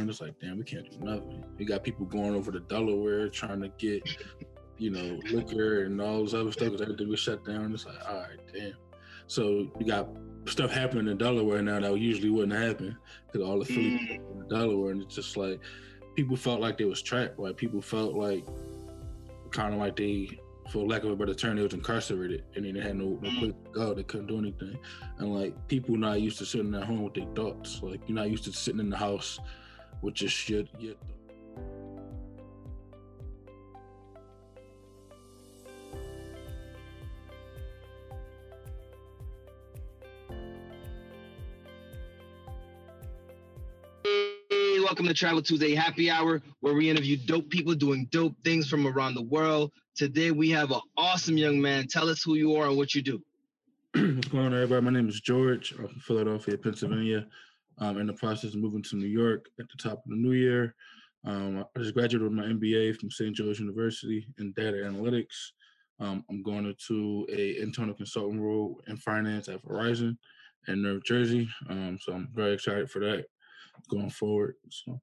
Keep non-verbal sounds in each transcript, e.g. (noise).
down. It's like, damn, we can't do nothing. You got people going over to Delaware trying to get, you know, liquor and all this other stuff because everything was shut down. It's like, all right, damn. So you got stuff happening in Delaware now that usually wouldn't happen because all the Philly mm. in Delaware, and it's just like people felt like they was trapped. Like people felt like kind of like they for lack of a better term, they was incarcerated and then they had no, no mm. place to go. They couldn't do anything. And like people not used to sitting at home with their thoughts. Like you're not used to sitting in the house with just shit. Yet welcome to Travel Tuesday Happy Hour, where we interview dope people doing dope things from around the world. Today we have an awesome young man. Tell us who you are and what you do. (clears throat) What's going on, everybody? My name is George. I'm from Philadelphia, Pennsylvania. I'm in the process of moving to New York at the top of the new year. Um, I just graduated with my MBA from St. George University in data analytics. Um, I'm going into a internal consultant role in finance at Verizon in New Jersey. Um, so I'm very excited for that going forward. So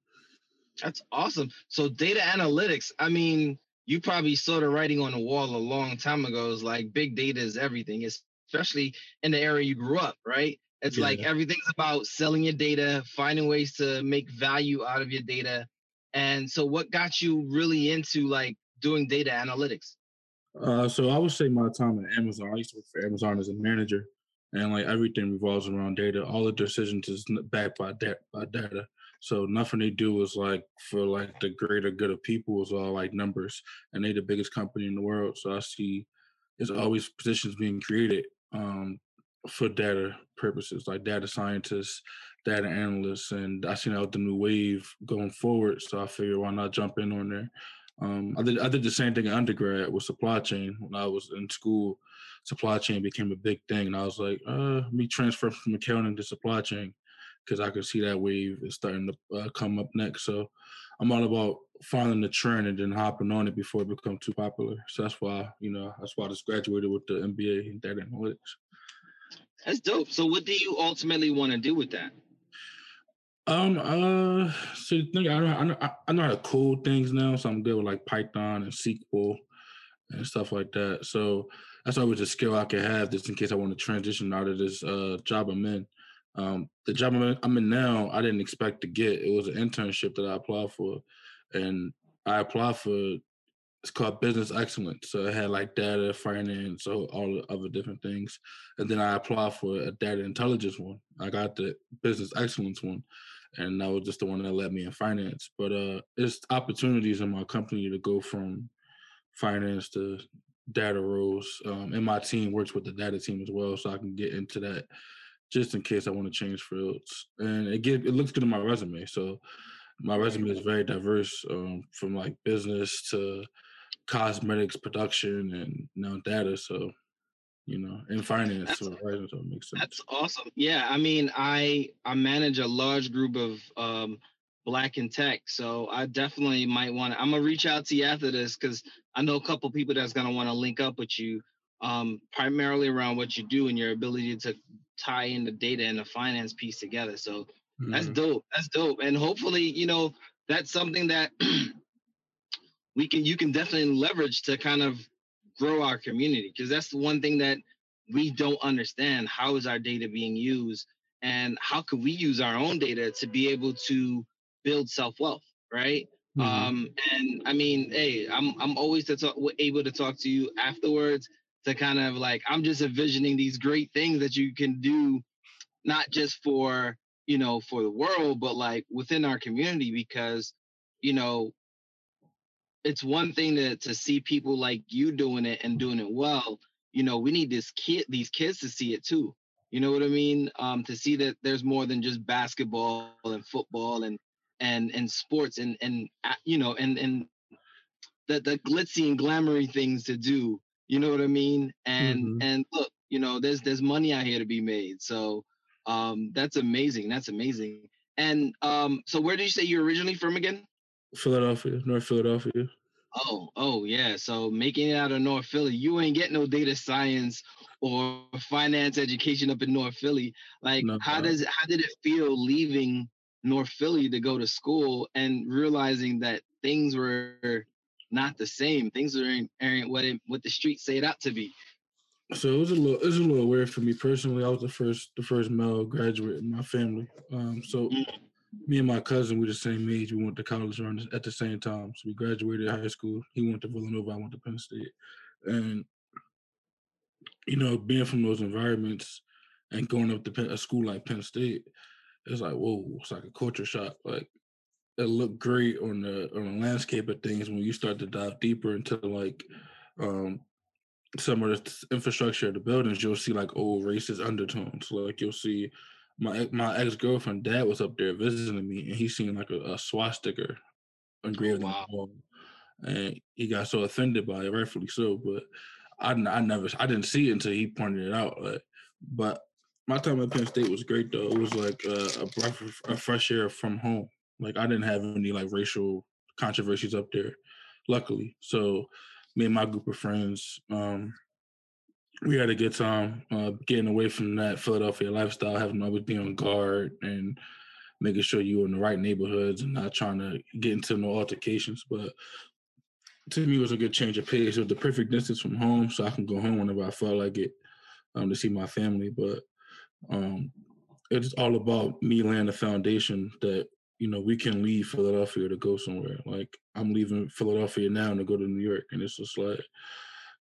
that's awesome. So data analytics, I mean, you probably saw the writing on the wall a long time ago. It's like big data is everything, especially in the area you grew up, right? It's yeah. like everything's about selling your data, finding ways to make value out of your data. And so what got you really into like doing data analytics? Uh, so I would say my time at Amazon. I used to work for Amazon as a manager, and like everything revolves around data. All the decisions is backed by by data. So nothing they do is like for like the greater good of people is all like numbers, and they the biggest company in the world. So I see there's always positions being created um, for data purposes, like data scientists, data analysts, and I see that the new wave going forward. So I figure why not jump in on there. Um, I did I did the same thing in undergrad with supply chain when I was in school. Supply chain became a big thing, and I was like, uh, me transfer from accounting to supply chain because I could see that wave is starting to uh, come up next. So I'm all about finding the trend and then hopping on it before it becomes too popular. So that's why you know that's why I just graduated with the MBA in data analytics. That's dope. So what do you ultimately want to do with that? Um. Uh. So I know, I know I know how to code things now, so I'm good with like Python and SQL and stuff like that. So that's always a skill I can have, just in case I want to transition out of this uh job I'm in. Um, the job I'm in, I'm in now, I didn't expect to get. It was an internship that I applied for, and I applied for. It's called business excellence. So it had like data, finance, so all the other different things. And then I applied for a data intelligence one. I got the business excellence one and that was just the one that led me in finance. But uh, it's opportunities in my company to go from finance to data roles. Um, and my team works with the data team as well, so I can get into that just in case I want to change fields. And it get, it looks good in my resume. So my resume is very diverse, um, from like business to cosmetics production and now data. So you know, in finance. That's, so, so it makes sense. That's awesome. Yeah, I mean, I I manage a large group of um, black in tech, so I definitely might want to. I'm gonna reach out to you after this because I know a couple people that's gonna want to link up with you, um, primarily around what you do and your ability to tie in the data and the finance piece together. So mm-hmm. that's dope. That's dope, and hopefully, you know, that's something that (clears throat) we can you can definitely leverage to kind of grow our community because that's the one thing that we don't understand how is our data being used and how can we use our own data to be able to build self-wealth right mm-hmm. um and i mean hey i'm i'm always to talk, able to talk to you afterwards to kind of like i'm just envisioning these great things that you can do not just for you know for the world but like within our community because you know it's one thing to to see people like you doing it and doing it well. You know, we need this kid, these kids to see it too. You know what I mean? Um, to see that there's more than just basketball and football and and and sports and and uh, you know and and the the glitzy and glamoury things to do. You know what I mean? And mm-hmm. and look, you know, there's there's money out here to be made. So um, that's amazing. That's amazing. And um, so where did you say you're originally from again? Philadelphia, North Philadelphia. Oh, oh yeah. So making it out of North Philly, you ain't get no data science or finance education up in North Philly. Like, no, how does how did it feel leaving North Philly to go to school and realizing that things were not the same. Things aren't, aren't what it, what the streets say it out to be. So it was a little it was a little weird for me personally. I was the first the first male graduate in my family. Um, so mm. Me and my cousin were the same age. We went to college around at the same time. So we graduated high school. He went to Villanova. I went to Penn State. And you know, being from those environments and going up to a school like Penn State, it's like whoa, it's like a culture shock. Like it looked great on the on the landscape of things when you start to dive deeper into like um some of the infrastructure of the buildings, you'll see like old racist undertones. Like you'll see my my ex girlfriend dad was up there visiting me, and he seen like a, a swastika engraved oh, wow. on the wall, and he got so offended by it, rightfully so. But I I never I didn't see it until he pointed it out. Like, but my time at Penn State was great though. It was like a, a breath of a fresh air from home. Like I didn't have any like racial controversies up there, luckily. So me and my group of friends, um, we had a good time uh, getting away from that Philadelphia lifestyle, having always be on guard and making sure you were in the right neighborhoods and not trying to get into no altercations. But to me, it was a good change of pace. It was the perfect distance from home, so I can go home whenever I felt like it um, to see my family. But um, it's all about me laying the foundation that you know, we can leave Philadelphia to go somewhere. Like I'm leaving Philadelphia now to go to New York, and it's just like,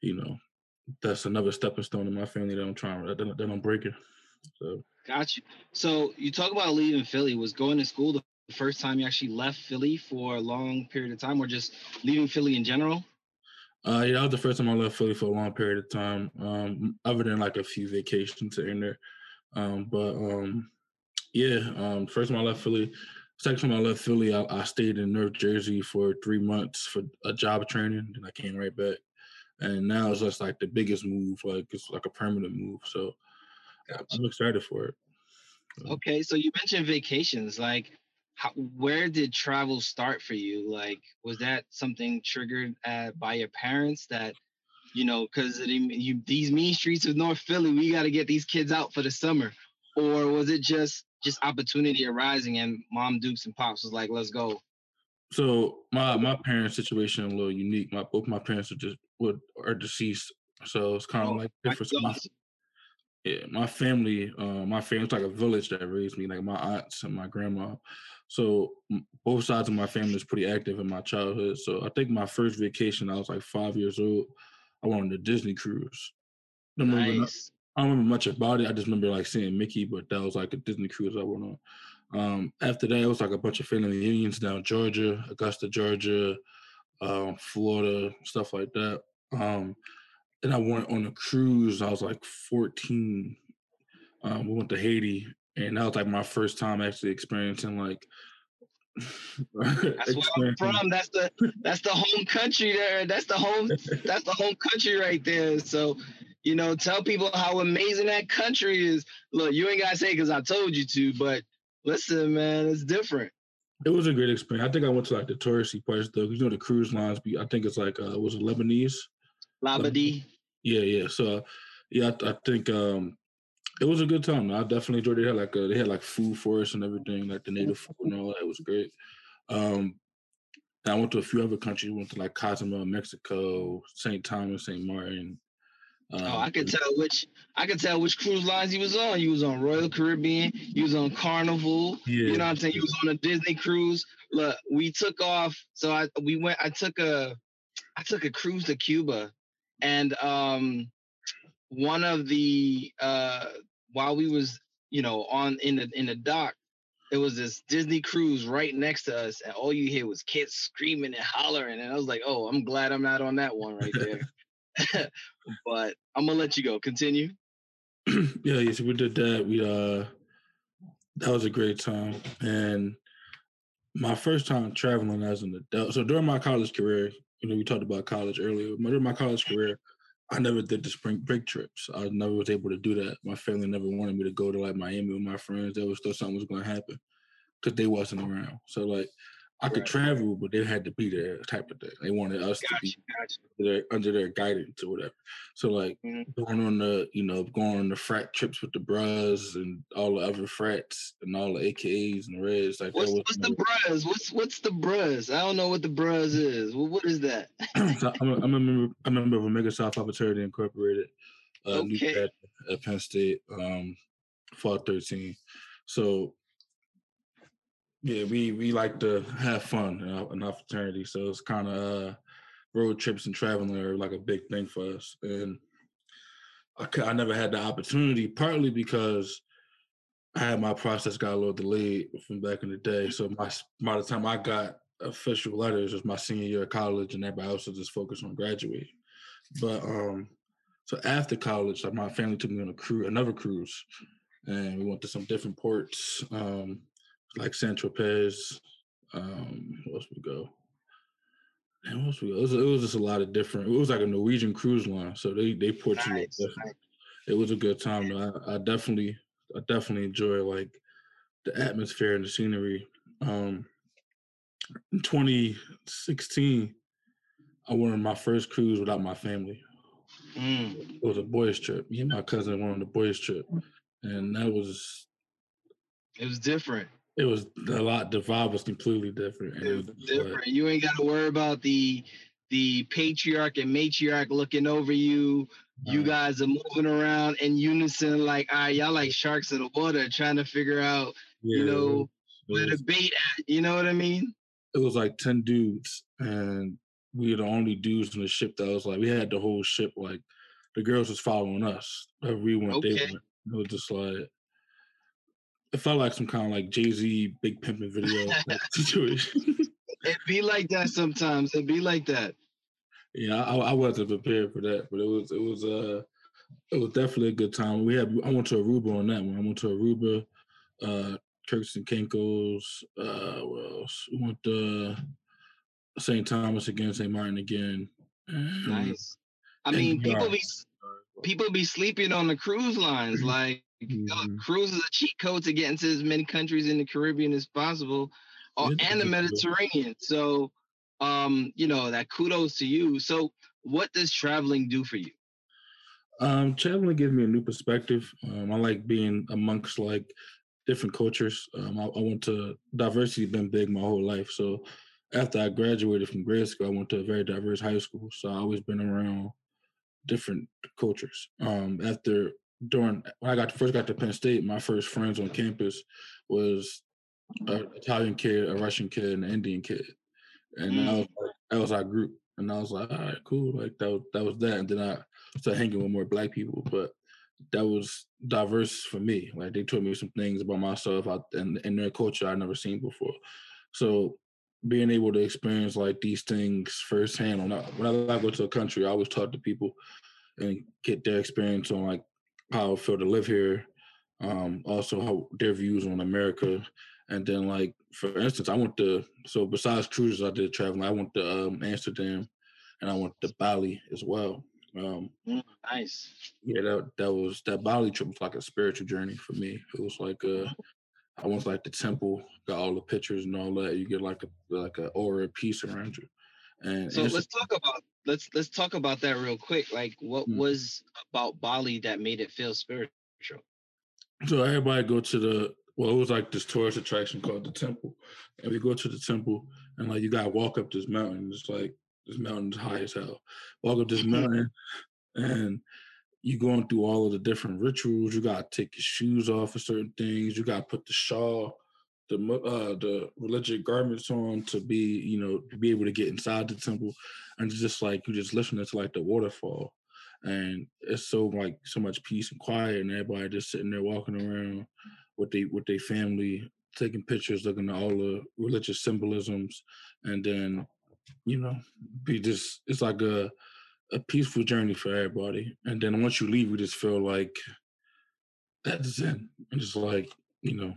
you know, that's another stepping stone in my family that I'm trying that, that I'm breaking. So got you. So you talk about leaving Philly. Was going to school the first time you actually left Philly for a long period of time, or just leaving Philly in general? Uh, yeah, that was the first time I left Philly for a long period of time. Um, other than like a few vacations here and there. Um, but um, yeah, um, first time I left Philly, Second time I left Philly, I, I, stayed in North Jersey for three months for a job training, and I came right back. And now it's just like the biggest move, like it's like a permanent move. So gotcha. I'm excited for it. Okay, so you mentioned vacations. Like, how, where did travel start for you? Like, was that something triggered at, by your parents that, you know, because these mean streets of North Philly, we got to get these kids out for the summer, or was it just just opportunity arising and mom dukes and pops was like let's go so my my parents situation a little unique my both my parents are just would are deceased so it's kind of oh, like different my, yeah my family uh, my family's like a village that raised me like my aunts and my grandma so both sides of my family is pretty active in my childhood so i think my first vacation i was like five years old i went on a disney cruise nice. I don't remember much about it. I just remember like seeing Mickey, but that was like a Disney cruise I went on. Um, after that, it was like a bunch of family reunions down Georgia, Augusta, Georgia, um, Florida, stuff like that. Um, and I went on a cruise. I was like 14. Um, we went to Haiti, and that was like my first time actually experiencing like. that's where I'm (laughs) from. That's the that's the home country there. That's the home that's the home country right there. So you know, tell people how amazing that country is. Look, you ain't gotta say because I told you to, but listen, man, it's different. It was a great experience. I think I went to like the touristy parts though. You know, the cruise lines. Be, I think it's like uh, was it Lebanese? Labadee. Yeah, yeah. So, yeah, I, I, think um, it was a good time. I definitely enjoyed it. They had like a, they had like food for us and everything, like the native food and all that. It was great. Um, I went to a few other countries. Went to like Cozumel, Mexico, St. Thomas, St. Martin, um, oh, I could tell which I could tell which cruise lines he was on. He was on Royal Caribbean. He was on Carnival. Yeah. You know what I'm saying? He was on a Disney cruise. Look, we took off. So I we went. I took a I took a cruise to Cuba, and um, one of the uh, while we was you know on in the in the dock, it was this Disney cruise right next to us, and all you hear was kids screaming and hollering, and I was like, oh, I'm glad I'm not on that one right (laughs) there. (laughs) but I'm gonna let you go. Continue. (clears throat) yeah, yes, we did that. We uh that was a great time. And my first time traveling as an adult. So during my college career, you know, we talked about college earlier. During my college career, I never did the spring break trips. I never was able to do that. My family never wanted me to go to like Miami with my friends. There was still something was going to happen because they wasn't around. So like, I could Right. travel, but they had to be there type of thing. They wanted us to be gotcha. their, under their guidance or whatever. So like Mhm. going on the, you know, going on the frat trips with the bros and all the other frats and all the AKAs and the reds. Like What's what's the bruz? What's what's the bruz? I don't know what the bruz is. Well, what is that? (clears throat) so I'm a member of Omega Psi Phi Fraternity Incorporated, uh, new Okay. at Penn State, um, fall thirteen. So yeah, we we like to have fun in our, in our fraternity. So it's kind of uh, road trips and traveling are like a big thing for us. And I I never had the opportunity, partly because I had my process got a little delayed from back in the day. So my by the time I got official letters, it was my senior year of college, and everybody else was just focused on graduating. But um, so after college, like my family took me on a cruise, another cruise, and we went to some different ports, um, like San Tropez. Um, where else we go? And where else we go? It was, it was just a lot of different. It was like a Norwegian cruise line, so they they a little Nice, different. It was a good time. Though. I, I definitely, I definitely enjoy like the atmosphere and the scenery. Um, in 2016, I went on my first cruise without my family. Mm. It was a boys trip. Me and my cousin went on the boys trip, and that was It was different. It was a lot. The vibe was completely different. And It it was was just like- different. You ain't got to worry about the the patriarch and matriarch looking over you. You Right. guys are moving around in unison, like all right, y'all like sharks in the water, trying to figure out, yeah, you know, where the bait at. You know what I mean? it was like 10 dudes and we were the only dudes on the ship that was like we had the whole ship like the girls was following us we went they went it was just like it felt like some kind of like jay-z big pimping video type situation (laughs) It be like that sometimes. It be like that. yeah I, I wasn't prepared for that but it was it was uh it was definitely a good time we had i went to aruba on that one i went to aruba uh Turks and Caicos, uh, what else? We went to St. Thomas again, St. Martin again. and- Nice. I mean, people be people be sleeping on the cruise lines. Like uh, Mhm. cruise is a cheat code to get into as many countries in the Caribbean as possible, or, and the. Mediterranean. So, um, you know that kudos to you. So, what does traveling do for you? Um, traveling gives me a new perspective. Um, I like being amongst like different cultures. Um, I, I went to diversity been big my whole life. So after I graduated from grade school, I went to a very diverse high school. So I always been around different cultures. Um, after during when I got first got to Penn State, my first friends on campus was an mm-hmm. Italian kid, a Russian kid, and an Indian kid, and that mm. was like, that was our group. And I was like, all right, cool. Like that was that was that. And then I started hanging with more black people, but that was diverse for me. Like they taught me some things about myself and in their culture I'd never seen before. So being able to experience like these things firsthand when I, when I go to a country, I always talk to people and get their experience on like how it feel to live here. Um, also how their views on America. And then like for instance, I went to so besides cruises I did traveling, I went to um, Amsterdam and I went to Bali as well. Um, Mm, Nice. yeah, that that was that Bali trip was like a spiritual journey for me. It was like uh (laughs) I went to like the temple, got all the pictures and all that. You get like a like a aura of peace around you. And So let's talk about let's let's talk about that real quick. Like, what Mm. was about Bali that made it feel spiritual? so everybody go to the well, it was like this tourist attraction called the temple. And we go to the temple and like you gotta walk up this mountain. It's like this mountain's high as hell. Walk up this mountain and you going through all of the different rituals. You gotta take your shoes off for certain things. You gotta put the shawl, the uh the religious garments on to be, you know, to be able to get inside the temple. And it's just like you just listening to like the waterfall. And it's so like so much peace and quiet and everybody just sitting there walking around with they with their family, taking pictures, looking at all the religious symbolisms, and then, you know, be just it's like a a peaceful journey for everybody. And then once you leave, you just feel like that's it. And just like, you know,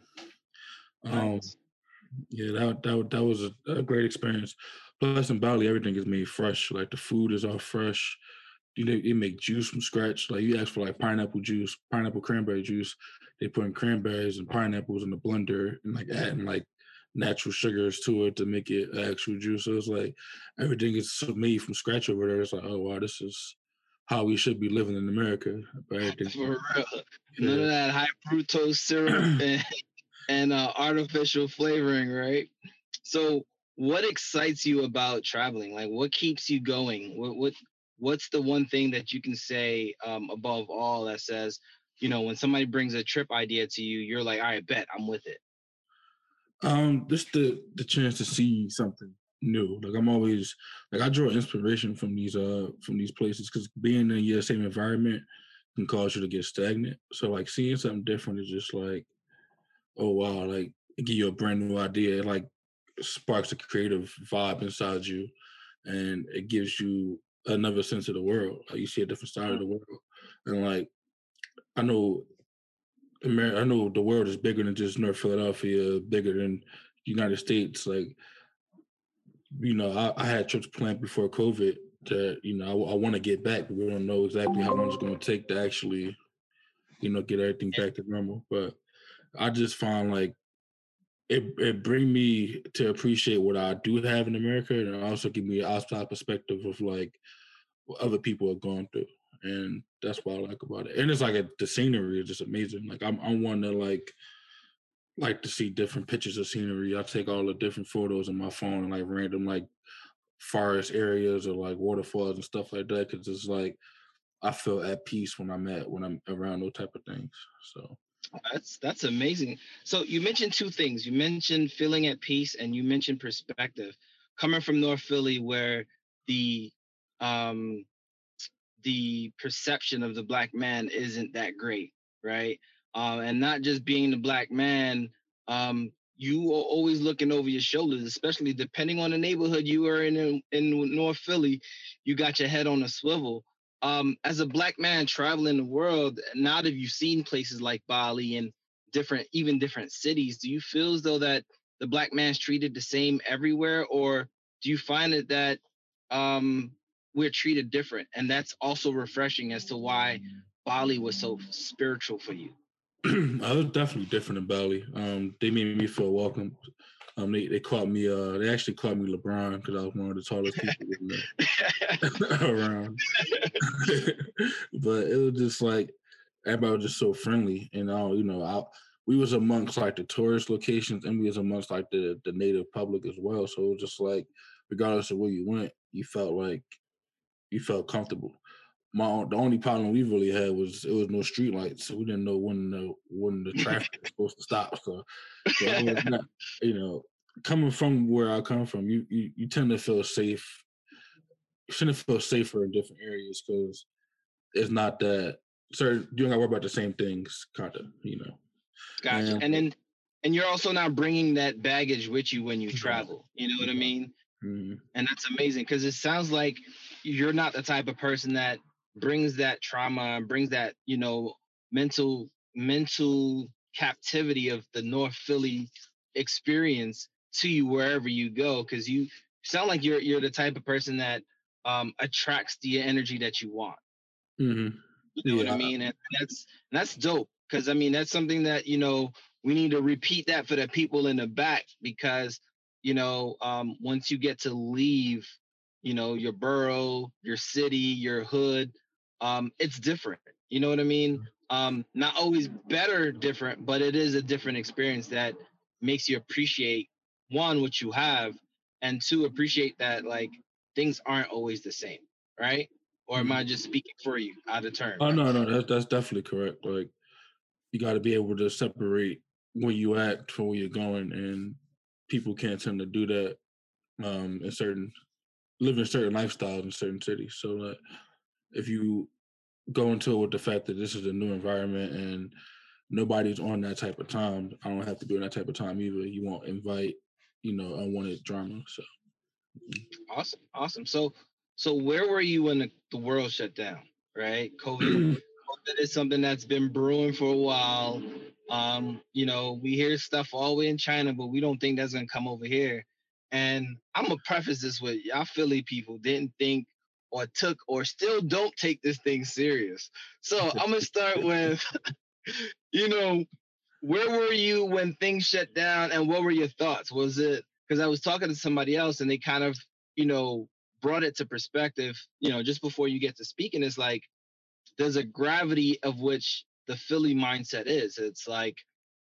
um, Nice. yeah, that that that was a, a great experience. Plus in Bali, everything is made fresh. Like the food is all fresh. You know, they make juice from scratch. Like you ask for like pineapple juice, pineapple cranberry juice. They put in cranberries and pineapples in the blender and like adding like natural sugars to it to make it actual juice. So it's like everything is made from scratch over there. It's like, oh wow, this is how we should be living in America. (laughs) For real. None of that high fructose syrup (clears throat) and, and uh, artificial flavoring, right? So what excites you about traveling? Like what keeps you going? What what what's the one thing that you can say um, above all that says, you know, when somebody brings a trip idea to you, you're like, all right, bet I'm with it. Um, just the the chance to see something new. Like I'm always like I draw inspiration from these uh from these places because being in your same environment can cause you to get stagnant. So like seeing something different is just like, oh wow, like give you a brand new idea. It like sparks a creative vibe inside you and it gives you another sense of the world. Like you see a different side of mm-hmm. the world. And like I know America, I know the world is bigger than just North Philadelphia, bigger than United States. Like, you know, I, I had trips planned before COVID that, you know, I, I want to get back, but we don't know exactly how long it's going to take to actually, you know, get everything back to normal. But I just find like it it bring me to appreciate what I do have in America, and also give me an outside perspective of like what other people are going through and that's what I like about it. And it's like a, the scenery is just amazing. Like I'm I'm one that like like to see different pictures of scenery. I take all the different photos on my phone and like random like forest areas or like waterfalls and stuff like that because it's like I feel at peace when I'm at when I'm around those type of things. So that's that's amazing. So you mentioned two things. You mentioned feeling at peace and you mentioned perspective. Coming from North Philly where the um the perception of the black man isn't that great, right? Um, and not just being the black man, um, you are always looking over your shoulders, especially depending on the neighborhood you are in in, in North Philly. You got your head on a swivel. Um, as a black man traveling the world, now that you've seen places like Bali and different, even different cities, do you feel as though that the black man's treated the same everywhere, or do you find it that um, we're treated different. And that's also refreshing as to why Bali was so spiritual for you. (clears throat) I was definitely different in Bali. Um, they made me feel welcome. Um, they they called me. Uh, they actually called me LeBron because I was one of the tallest people (laughs) (laughs) around. (laughs) but it was just like everybody was just so friendly, and all you know, I, we was amongst like the tourist locations, and we was amongst like the the native public as well. So it was just like, regardless of where you went, you felt like you felt comfortable. My the only problem we really had was it was no street lights, so we didn't know when the when the traffic was supposed to stop. So, so not, you know, coming from where I come from, you you, you tend to feel safe. You shouldn't feel safer in different areas because it's not that certain you don't got to worry about the same things, kind of, you know. Gotcha. And, and then and you're also not bringing that baggage with you when you travel. You know what I mean? Mm-hmm. And that's amazing because it sounds like you're not the type of person that brings that trauma, brings that, you know, mental mental captivity of the North Philly experience to you wherever you go because you sound like you're you're the type of person that um attracts the energy that you want. Mm-hmm. You know yeah. what I mean? And that's that's dope because I mean that's something that you know we need to repeat that for the people in the back because you know um once you get to leave you know, your borough, your city, your hood. Um, it's different. You know what I mean? Mm-hmm. Um, not always better, different, but it is a different experience that makes you appreciate one what you have, and two appreciate that like things aren't always the same, right? Or am I mm-hmm. just speaking for you out of turn? Oh no, no, that's that's definitely correct. Like you got to be able to separate where you at from where you're going, and people can't tend to do that um, in certain living certain lifestyles in certain cities. So that if you go into it with the fact that this is a new environment and nobody's on that type of time, I don't have to be on that type of time either. You won't invite, you know, unwanted drama. So awesome, awesome. So so where were you when the, the world shut down? Right, COVID. (clears throat) COVID is something that's been brewing for a while. Um, you know, we hear stuff all the way in China, but we don't think that's gonna come over here. And I'm gonna preface this with y'all Philly people didn't think or took or still don't take this thing serious. So I'm gonna (laughs) start with, (laughs) you know, where were you when things shut down, and what were your thoughts? Was it because I was talking to somebody else, and they kind of, you know, brought it to perspective, you know, just before you get to speaking, it's like there's a gravity of which the Philly mindset is. It's like,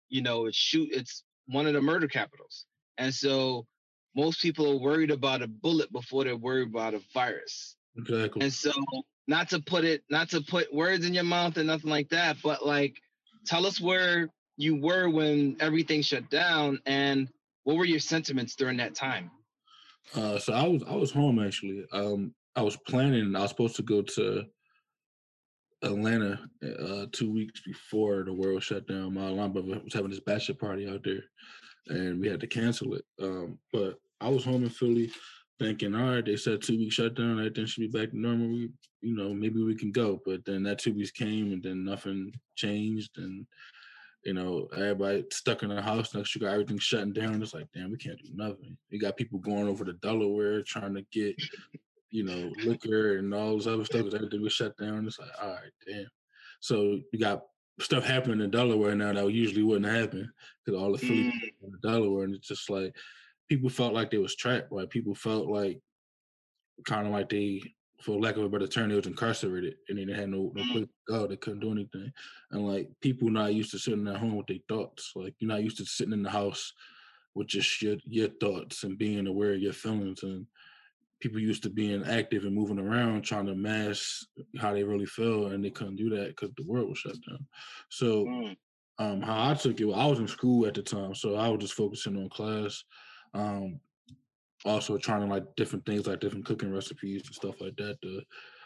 you know, it's shoot, it's one of the murder capitals. And so most people are worried about a bullet before they're worried about a virus. Exactly. And so not to put it, not to put words in your mouth and nothing like that, but like tell us where you were when everything shut down and what were your sentiments during that time? Uh, so I was I was home actually. Um, I was planning. I was supposed to go to Atlanta uh, two weeks before the world shut down. My alarm was having his bachelor party out there, and we had to cancel it. Um, but I was home in Philly, thinking, all right, they said two weeks shutdown, everything should be back to normal. We, you know, maybe we can go. But then that two weeks came, and then nothing changed, and you know, everybody stuck in the house. Next, you got everything shutting down. It's like, damn, we can't do nothing. You got people going over to Delaware trying to get you know, liquor and all this other stuff because everything was shut down. It's like, all right, damn. So you got stuff happening in Delaware now that usually wouldn't happen because all the food mm. in Delaware, and it's just like people felt like they was trapped. Like people felt like kind of like they, for lack of a better term, they was incarcerated and they had no no mm. place to go. They couldn't do anything, and like people not used to sitting at home with their thoughts. Like you're not used to sitting in the house with just your your thoughts and being aware of your feelings and people used to being active and moving around trying to mask how they really feel and they couldn't do that because the world was shut down so mm. um, how i took it well, i was in school at the time so i was just focusing on class um, also trying to like different things like different cooking recipes and stuff like that to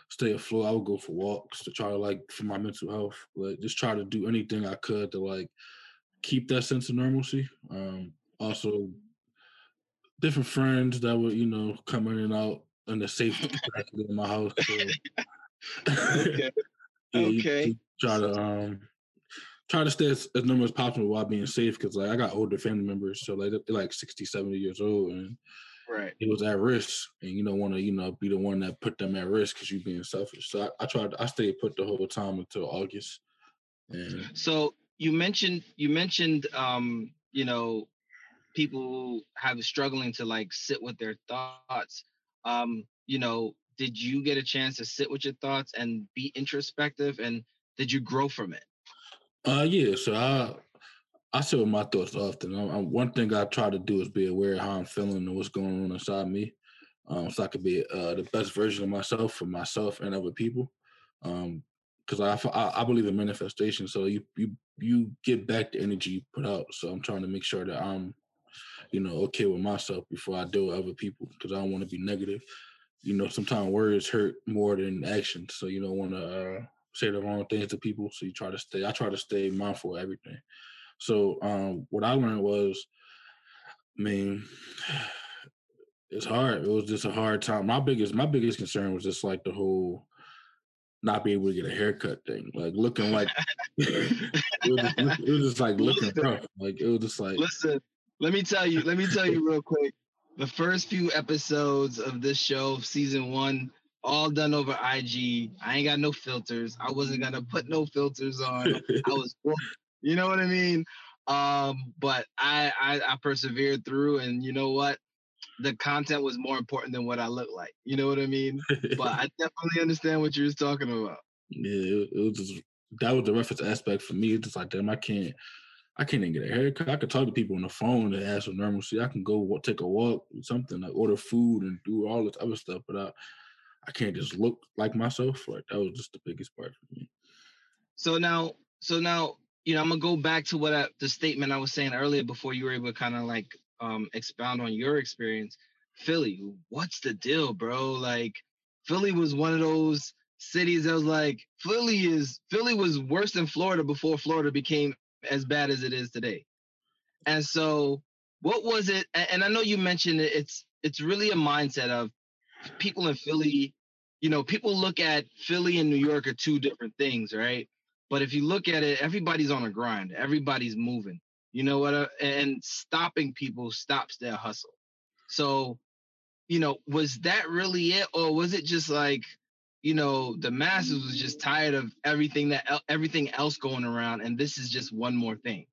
stay afloat i would go for walks to try to like for my mental health like just try to do anything i could to like keep that sense of normalcy um, also different friends that would, you know, come in and out in the safe (laughs) in my house. So. okay. (laughs) yeah, okay. Try to um try to stay as, as normal as possible while being safe because like I got older family members, so like they're like 60, 70 years old and right. it was at risk and you don't want to you know be the one that put them at risk because you're being selfish so I, I tried i stayed put the whole time until august and so you mentioned you mentioned um you know people have struggling to like sit with their thoughts. Um you know did you get a chance to sit with your thoughts and be introspective and did you grow from it uh yeah so i i with my thoughts often I, I, one thing i try to do is be aware of how i'm feeling and what's going on inside me um so i could be uh the best version of myself for myself and other people um because I, I, I believe in manifestation so you you you get back the energy you put out so i'm trying to make sure that i'm you know, okay with myself before I deal with other people because I don't want to be negative. You know, sometimes words hurt more than actions, so you don't want to uh, say the wrong things to people. So you try to stay. I try to stay mindful of everything. So um, what I learned was, I mean, (sighs) it's hard. It was just a hard time. My biggest my biggest concern was just like the whole not be able to get a haircut thing, like looking like (laughs) it, was just, it, was just, like looking rough. Like it was just like listen, let me tell you, let me tell you real quick. The first few episodes of this show, season one, all done over IG. I ain't got no filters. I wasn't gonna put no filters on. (laughs) I was, you know what I mean. Um, but I, I I persevered through, and you know what? The content was more important than what I look like. You know what I mean? but I (laughs) definitely understand what you was talking about. Yeah, it, it was just that was the reference aspect for me. It's just like, damn, I can't I can't even get a haircut. I could talk to people on the phone and ask for normalcy. I can go take a walk, something like order food and do all this other stuff, but I, I can't just look like myself. Like that was just the biggest part for me. So now, so now, you know, I'm gonna go back to what I, the statement I was saying earlier before you were able to kind of like um, expound on your experience. Philly, what's the deal, bro? Like, Philly was one of those cities that was like Philly is Philly was worse than Florida before Florida became as bad as it is today. And so, what was it? And I know you mentioned it, it's it's really a mindset of people in Philly. You know, people look at Philly and New York are two different things, right? But if you look at it, everybody's on a grind. Everybody's moving. You know what? Uh, and stopping people stops their hustle. So, you know, was that really it, or was it just like you know the masses was just tired of everything that everything else going around and this is just one more thing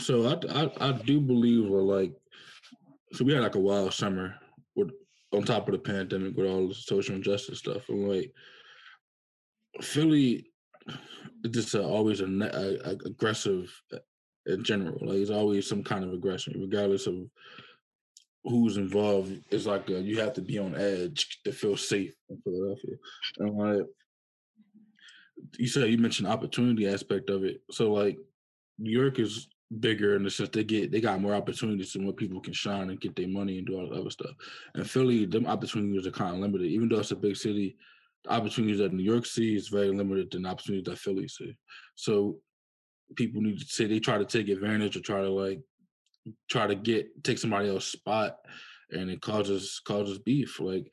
So I, I, I do believe like so we had like a wild summer with on top of the pandemic with all the social injustice stuff and like Philly just uh, always a, a, aggressive uh, in general. Like it's always some kind of aggression, regardless of who's involved. It's like a, you have to be on edge to feel safe in Philadelphia. And like you said, you mentioned opportunity aspect of it. So like New York is bigger in the sense they get they got more opportunities and more people can shine and get their money and do all the other stuff. And Philly, them opportunities are kind of limited. Even though it's a big city, the opportunities that New York see is very limited than the opportunities that Philly see. So people need to say they try to take advantage or try to like try to get take somebody else's spot and it causes causes beef. Like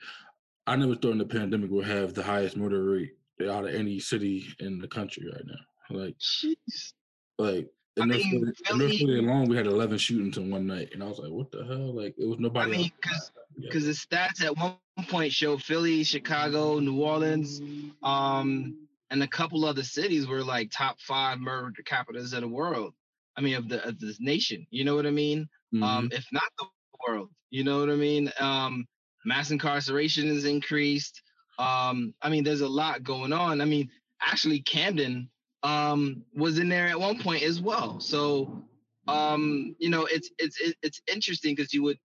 I never thought in the pandemic we'll have the highest murder rate out of any city in the country right now. Like Jeez. like in North, mean, Philly, Philly alone, we had 11 shootings in one night, and I was like, "What the hell?" Like, it was nobody. I mean, because because the stats at one point show Philly, Chicago, New Orleans, um, and a couple other cities were like top five murder capitals of the world. I mean, of the of this nation. You know what I mean? Um, mm-hmm. Um, if not the world, you know what I mean? Um, mass incarceration is increased. Um, I mean, there's a lot going on. I mean, actually, Camden um, was in there at one point as well. So, um, you know, it's it's it's interesting because you would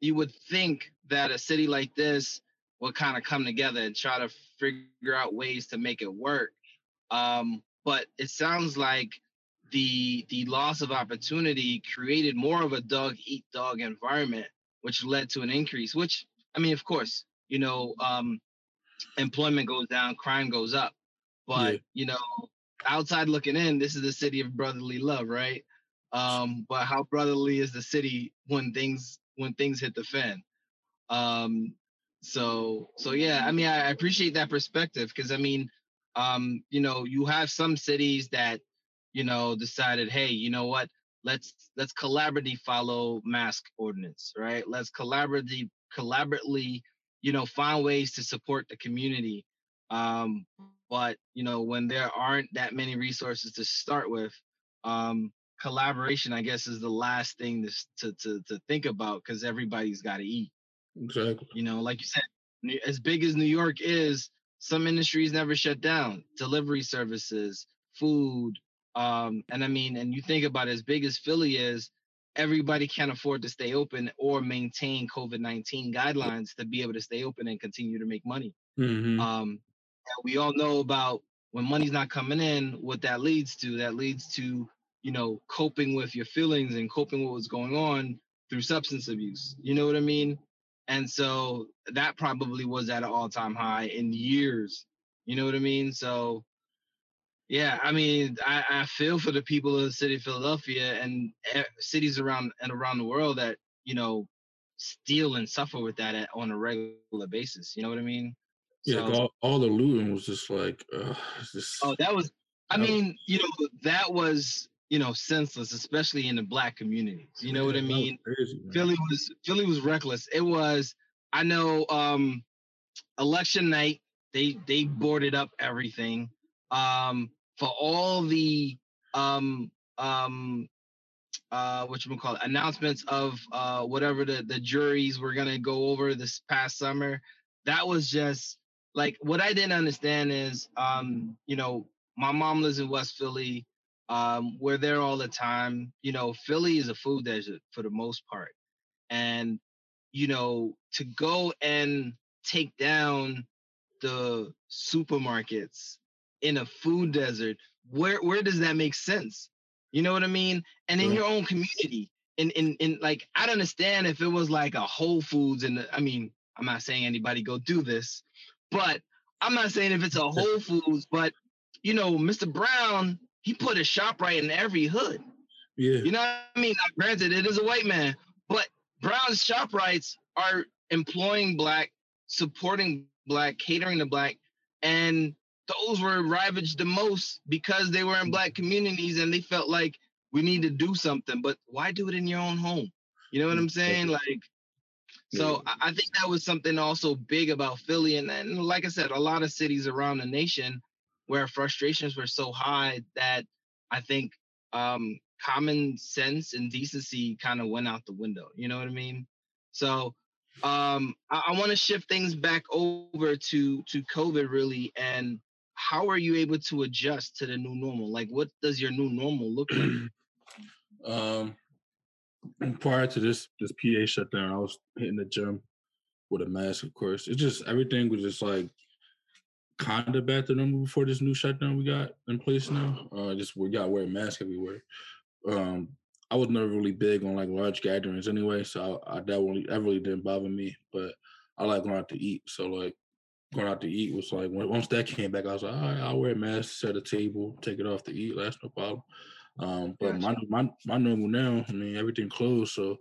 you would think that a city like this would kind of come together and try to figure out ways to make it work. Um, but it sounds like the the loss of opportunity created more of a dog eat dog environment, which led to an increase. Which I mean, of course, you know, um, employment goes down, crime goes up. But yeah. you know, outside looking in, this is the city of brotherly love, right? Um, but how brotherly is the city when things when things hit the fan? Um, so so yeah, I mean, I, I appreciate that perspective because I mean, um, you know, you have some cities that you know decided, hey, you know what? Let's let's collaboratively follow mask ordinance, right? Let's collaboratively collaboratively, you know, find ways to support the community. Um, but you know, when there aren't that many resources to start with, um, collaboration, I guess, is the last thing to to to, to think about because everybody's got to eat. Exactly. You know, like you said, as big as New York is, some industries never shut down. Delivery services, food, um, and I mean, and you think about it, as big as Philly is, everybody can't afford to stay open or maintain COVID nineteen guidelines to be able to stay open and continue to make money. Mm-hmm. Um, we all know about when money's not coming in, what that leads to. That leads to, you know, coping with your feelings and coping with what's going on through substance abuse. You know what I mean? And so that probably was at an all-time high in years. You know what I mean? So yeah, I mean, I, I feel for the people of the city of Philadelphia and cities around and around the world that, you know, steal and suffer with that at, on a regular basis. You know what I mean? Yeah, so, all, all, the looting was just like, uh, just, oh, that was. I mean, you know, that was you know senseless, especially in the black communities. You know what I mean? Crazy, Philly was Philly was reckless. It was. I know. um Election night, they they boarded up everything. Um, for all the um um uh what you call it announcements of uh whatever the the juries were gonna go over this past summer that was just like what I didn't understand is, um, you know, my mom lives in West Philly. Um, we're there all the time. You know, Philly is a food desert for the most part, and you know, to go and take down the supermarkets in a food desert, where where does that make sense? You know what I mean? And in your own community, in in in like, I'd understand if it was like a Whole Foods, and I mean, I'm not saying anybody go do this, but I'm not saying if it's a Whole Foods, but you know, Mr. Brown, he put a ShopRite in every hood. Yeah. You know what I mean? Now, granted, it is a white man, but Brown's ShopRites are employing black, supporting black, catering to black, and those were ravaged the most because they were in black mm-hmm. communities and they felt like we need to do something. But why do it in your own home? You know what mm, I'm saying? Like so. I think that was something also big about Philly. And then, like I said, a lot of cities around the nation where frustrations were so high that I think um, common sense and decency kind of went out the window. You know what I mean? So um, I, I want to shift things back over to to COVID really, and how are you able to adjust to the new normal? Like, what does your new normal look like? (clears throat) um, prior to this this PA shutdown, I was hitting the gym with a mask, of course. It's just everything was just like kind of back to normal before this new shutdown we got in place now. Uh, just we got to wear a mask everywhere. Um, I was never really big on like large gatherings anyway, so I, I that really that really didn't bother me. But I like going out to eat, so like going out to eat was like once that came back, I was like, all right, I'll wear a mask, set a table, take it off to eat. That's no problem. Um, but my my my normal now, I mean, everything closed, so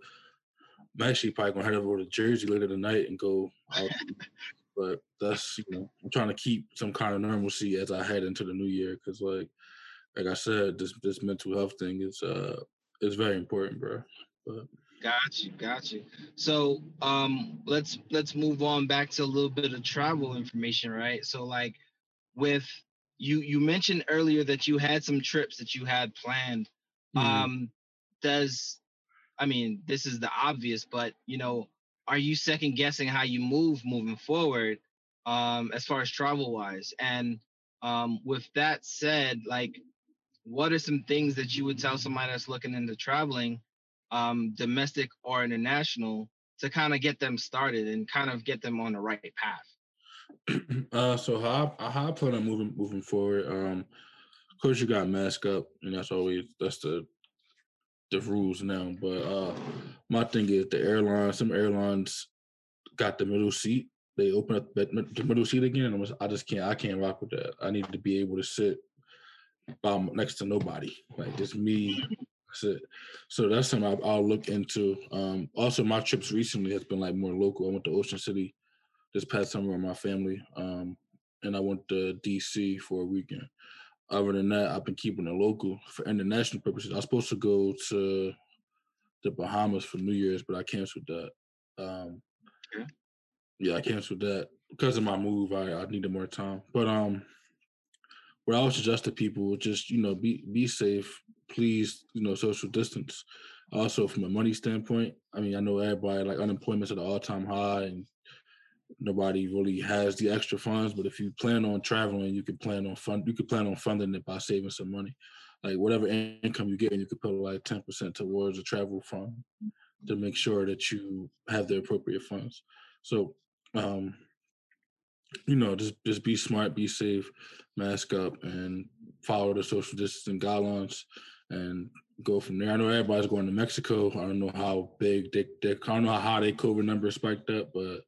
I'm actually probably gonna head over to Jersey later tonight and go out. (laughs) but that's you know, I'm trying to keep some kind of normalcy as I head into the new year because like like I said, this this mental health thing is uh is very important, bro. But Got you, got you. So um let's let's move on back to a little bit of travel information, right? So like with you you mentioned earlier that you had some trips that you had planned. Mm-hmm. Um does I mean this is the obvious, but you know, are you second guessing how you move moving forward um as far as travel wise? And um with that said, like what are some things that you would tell somebody that's looking into traveling, um, domestic or international, to kind of get them started and kind of get them on the right path? (clears throat) uh, so how I, how I plan on moving moving forward. Um, of course, you got mask up, and that's always that's the the rules now. But uh, my thing is the airlines. Some airlines got the middle seat. They open up the middle seat again. And I just can't. I can't rock with that. I need to be able to sit um, next to nobody, like just me. That's. So that's something I'll, I'll look into. Um, also, my trips recently has been like more local. I went to Ocean City this past summer with my family, um, and I went to DC for a weekend. Other than that, I've been keeping it local for international purposes. I was supposed to go to the Bahamas for New Year's, but I canceled that. Um, yeah, I canceled that because of my move. I, I needed more time, but um, what I would suggest to people just you know be be safe. Please, you know, social distance. Also, from a money standpoint, I mean, I know everybody like unemployment's at an all time high, and nobody really has the extra funds. But if you plan on traveling, you could plan on fund. You could plan on funding it by saving some money, like whatever income you get, you could put like ten percent towards a travel fund to make sure that you have the appropriate funds. So, um, you know, just just be smart, be safe, mask up, and follow the social distancing guidelines, and go from there. I know everybody's going to Mexico. I don't know how big they, they I don't know how high their COVID numbers spiked up, but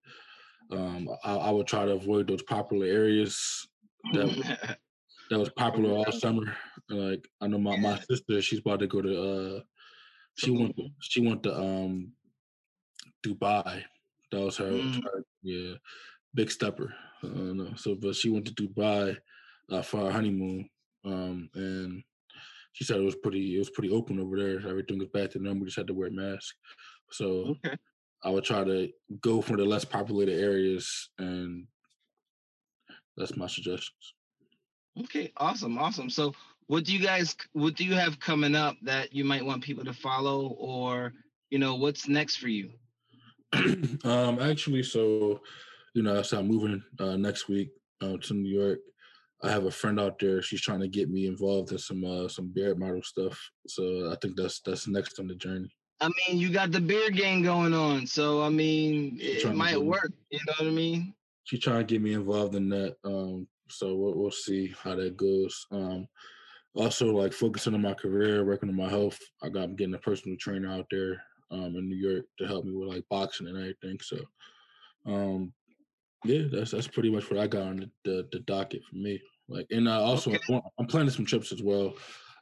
um, I, I, would try to avoid those popular areas that (laughs) that was popular all summer. Like I know my, my sister, she's about to go to uh, she went she went to um Dubai. That was her, mm. her yeah big stepper. Uh, so, but she went to Dubai uh, for our honeymoon, um, and she said it was pretty. It was pretty open over there. Everything was back to normal. We just had to wear masks. So okay. I would try to go for the less populated areas, and that's my suggestions. Okay, awesome, awesome. So, what do you guys, what do you have coming up that you might want people to follow, or you know, what's next for you? (clears throat) um, actually, so you know, so I'm moving uh, next week uh, to New York. I have a friend out there. She's trying to get me involved in some uh, some beard model stuff. So I think that's that's next on the journey. I mean, you got the beer game going on, so I mean, it might work. You know what I mean? She's trying to get me involved in that. Um, so we'll, we'll see how that goes. Um, also, like focusing on my career, working on my health. I got I'm getting a personal trainer out there um, in New York to help me with like boxing and everything. So um, yeah, that's that's pretty much what I got on the, the, the docket for me. Like, and uh, also okay. I'm planning some trips as well.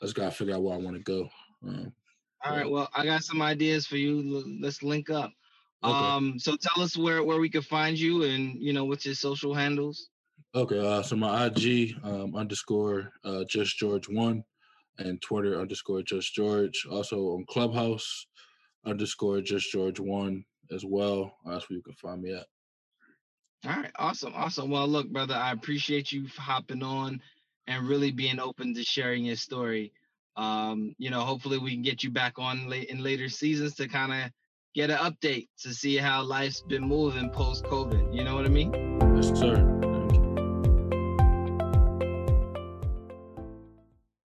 I just gotta figure out where I want to go. Um, All right. Well, I got some ideas for you. Let's link up. Okay. Um, so tell us where where we can find you, and you know what's your social handles. Okay. Uh, so my IG um, underscore uh, just George one, and Twitter underscore just George. Also on Clubhouse underscore just George one as well. That's where you can find me at. All right, awesome, awesome. Well, look, brother, I appreciate you hopping on and really being open to sharing your story. Um, you know, hopefully we can get you back on late in later seasons to kind of get an update to see how life's been moving post COVID. You know what I mean? Yes, sir.